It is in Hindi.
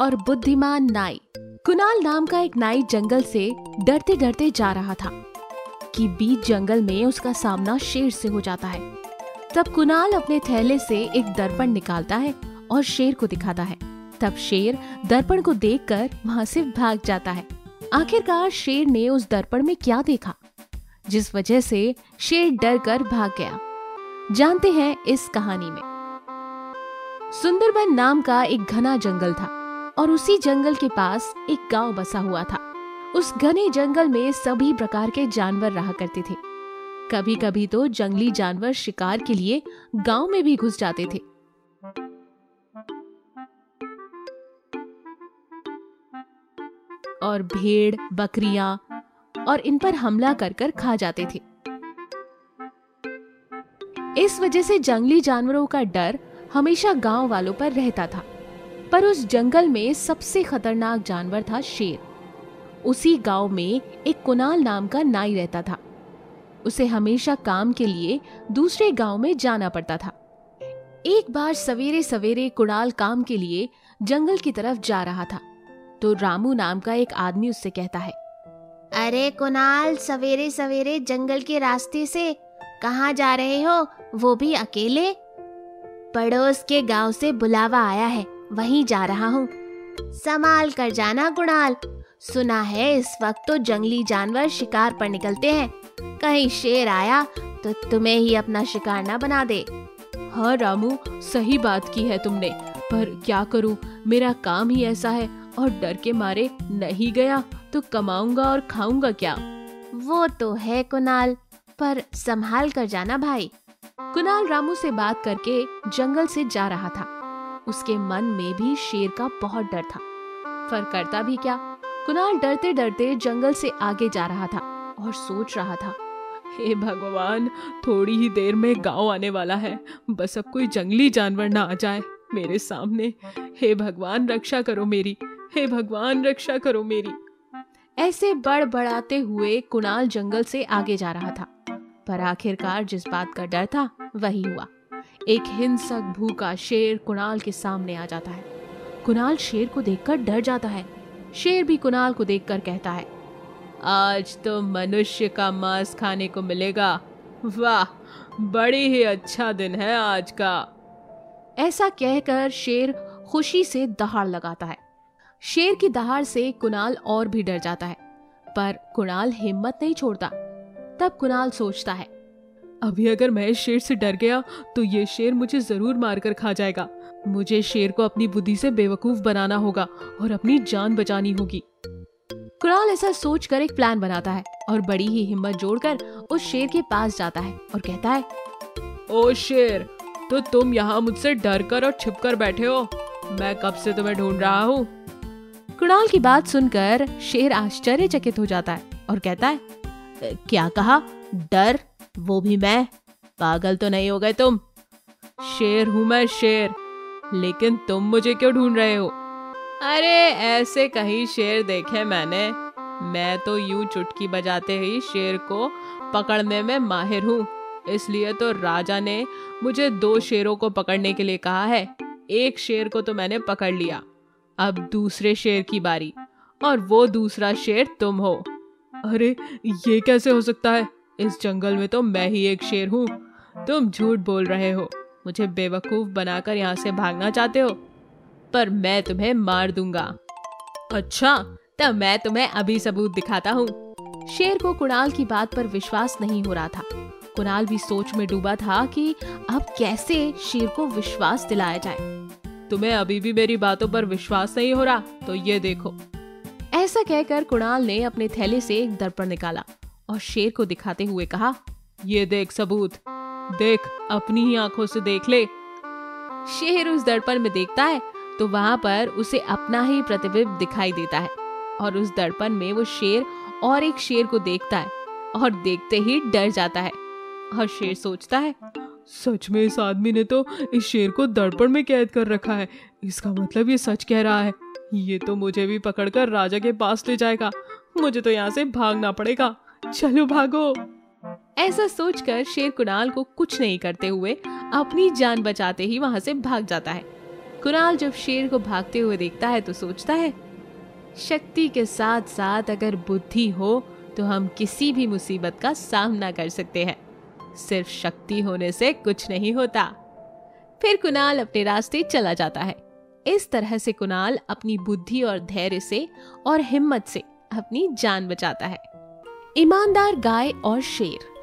और बुद्धिमान नाई। कुनाल नाम का एक नाई जंगल से डरते डरते जा रहा था कि बीच जंगल में उसका सामना शेर से हो जाता है। तब कुनाल अपने थैले से एक दर्पण निकालता है और शेर को दिखाता है। तब शेर दर्पण को देखकर वहाँ से भाग जाता है। आखिरकार शेर ने उस दर्पण में क्या देखा? जिस वजह से शेर डर कर भाग गया। जानते हैं इस कहानी में। सुंदरबन नाम का एक घना जंगल था। और उसी जंगल के पास एक गाँव बसा हुआ था। उस घने जंगल में सभी प्रकार के जानवर रहा करते थे। कभी कभी तो जंगली जानवर शिकार के लिए गाँव में भी घुस जाते थे। और भेड़, बकरियाँ और इन पर हमला कर कर खा जाते थे। इस वजह से जंगली जानवरों का डर हमेशा गाँव वालों पर रहता था। पर उस जंगल में सबसे खतरनाक जानवर था शेर। उसी गाँव में एक कुणाल नाम का नाई रहता था। उसे हमेशा काम के लिए दूसरे गाँव में जाना पड़ता था। एक बार सवेरे सवेरे कुणाल काम के लिए जंगल की तरफ़ जा रहा था तो रामू नाम का एक आदमी उससे कहता है, अरे कुणाल सवेरे सवेरे जंगल के रास्ते से कहाँ जा रहे हो? वो भी अकेले? पड़ोस के गाँव से बुलावा आया है। वहीं जा रहा हूँ। संभाल कर जाना कुणाल सुना है इस वक्त तो जंगली जानवर शिकार पर निकलते हैं। कहीं शेर आया तो तुम्हें ही अपना शिकार ना बना दे। हाँ रामू सही बात की है तुमने। पर क्या करूँ? मेरा काम ही ऐसा है और डर के मारे नहीं गया तो कमाऊँगा और खाऊँगा क्या? वो तो है कुणाल पर संभाल कर जाना भाई। कुणाल रामू से बात करके जंगल से जा रहा था। उसके मन में भी शेर का बहुत डर था। पर करता भी क्या? कुणाल डरते डरते जंगल से आगे जा रहा था और सोच रहा था, हे भगवान, थोड़ी ही देर में गाँव आने वाला है। बस अब कोई जंगली जानवर ना आ जाए। मेरे सामने, हे भगवान, रक्षा करो मेरी। हे भगवान, रक्षा करो मेरी। ऐसे बड़बड़ाते हुए कुणाल जंगल से आगे जा रहा था। पर आखिरकार जिस बात का डर था, वही हुआ। एक हिंसक, भूखा शेर कुणाल के सामने आ जाता है। कुणाल शेर को देखकर डर जाता है। शेर भी कुणाल को देखकर कहता है, आज तो मनुष्य का मांस खाने को मिलेगा। वाह, बड़ी ही अच्छा दिन है आज का। ऐसा कहकर शेर खुशी से दहाड़ लगाता है। शेर की दहाड़ से कुणाल और भी डर जाता है, पर कुणाल हिम्मत नहीं छोड़ता। तब कुणाल सोचता है अभी अगर मैं इस शेर से डर गया तो ये शेर मुझे ज़रूर मारकर खा जाएगा। मुझे शेर को अपनी बुद्धि से बेवकूफ़ बनाना होगा और अपनी जान बचानी होगी। कुणाल ऐसा सोचकर एक प्लान बनाता है और बड़ी ही हिम्मत जोड़कर उस शेर के पास जाता है और कहता है, ओ शेर तो तुम यहाँ मुझसे डर कर और छिप कर बैठे हो। मैं कब से तुम्हें ढूंढ रहा हूँ? कुणाल की बात सुनकर शेर आश्चर्यचकित हो जाता है और कहता है, क्या कहा? डर वो भी मैं। पागल तो नहीं हो गए तुम। शेर हूँ मैं शेर, लेकिन तुम मुझे क्यों ढूंढ रहे हो? अरे, ऐसे कहीं शेर देखे मैंने। मैं तो यूँ चुटकी बजाते ही शेर को पकड़ने में माहिर हूँ। इसलिए तो राजा ने मुझे दो शेरों को पकड़ने के लिए कहा है। एक शेर को तो मैंने पकड़ लिया। अब दूसरे शेर की बारी, और वो दूसरा शेर तुम हो। अरे, ये कैसे हो सकता है? इस जंगल में तो मैं ही एक शेर हूँ। तुम झूठ बोल रहे हो। मुझे बेवकूफ़ बनाकर यहाँ से भागना चाहते हो। पर मैं तुम्हें मार दूँगा। अच्छा तब मैं तुम्हें अभी सबूत दिखाता हूँ। शेर को कुणाल की बात पर विश्वास नहीं हो रहा था। कुणाल भी सोच में डूबा था कि अब कैसे शेर को विश्वास दिलाया जाए। तुम्हें अभी भी मेरी बातों पर विश्वास नहीं हो रहा तो ये देखो। ऐसा कहकर कुणाल ने अपने थैले से एक दर्पण निकाला। और शेर को दिखाते हुए कहा, ये देख सबूत, देख, अपनी ही आँखों से देख ले। शेर उस दर्पण में देखता है तो वहाँ पर उसे अपना ही प्रतिबिंब दिखाई देता है। और उस दर्पण में वो शेर और एक शेर को देखता है, और देखते ही डर जाता है। और शेर सोचता है, सच में इस आदमी ने तो इस शेर को दर्पण में कैद कर रखा है। इसका मतलब ये सच कह रहा है। ये तो मुझे भी पकड़कर राजा के पास ले जाएगा। मुझे तो यहाँ से भागना पड़ेगा। चलो भागो। ऐसा सोचकर शेर कुणाल को कुछ नहीं करते हुए अपनी जान बचाते ही वहाँ से भाग जाता है। कुणाल जब शेर को भागते हुए देखता है तो सोचता है, शक्ति के साथ साथ अगर बुद्धि हो तो हम किसी भी मुसीबत का सामना कर सकते हैं। सिर्फ़ शक्ति होने से कुछ नहीं होता। फिर कुणाल अपने रास्ते चला जाता है। इस तरह से कुणाल अपनी बुद्धि और धैर्य से और हिम्मत से अपनी जान बचाता है। ईमानदार गाय और शेर।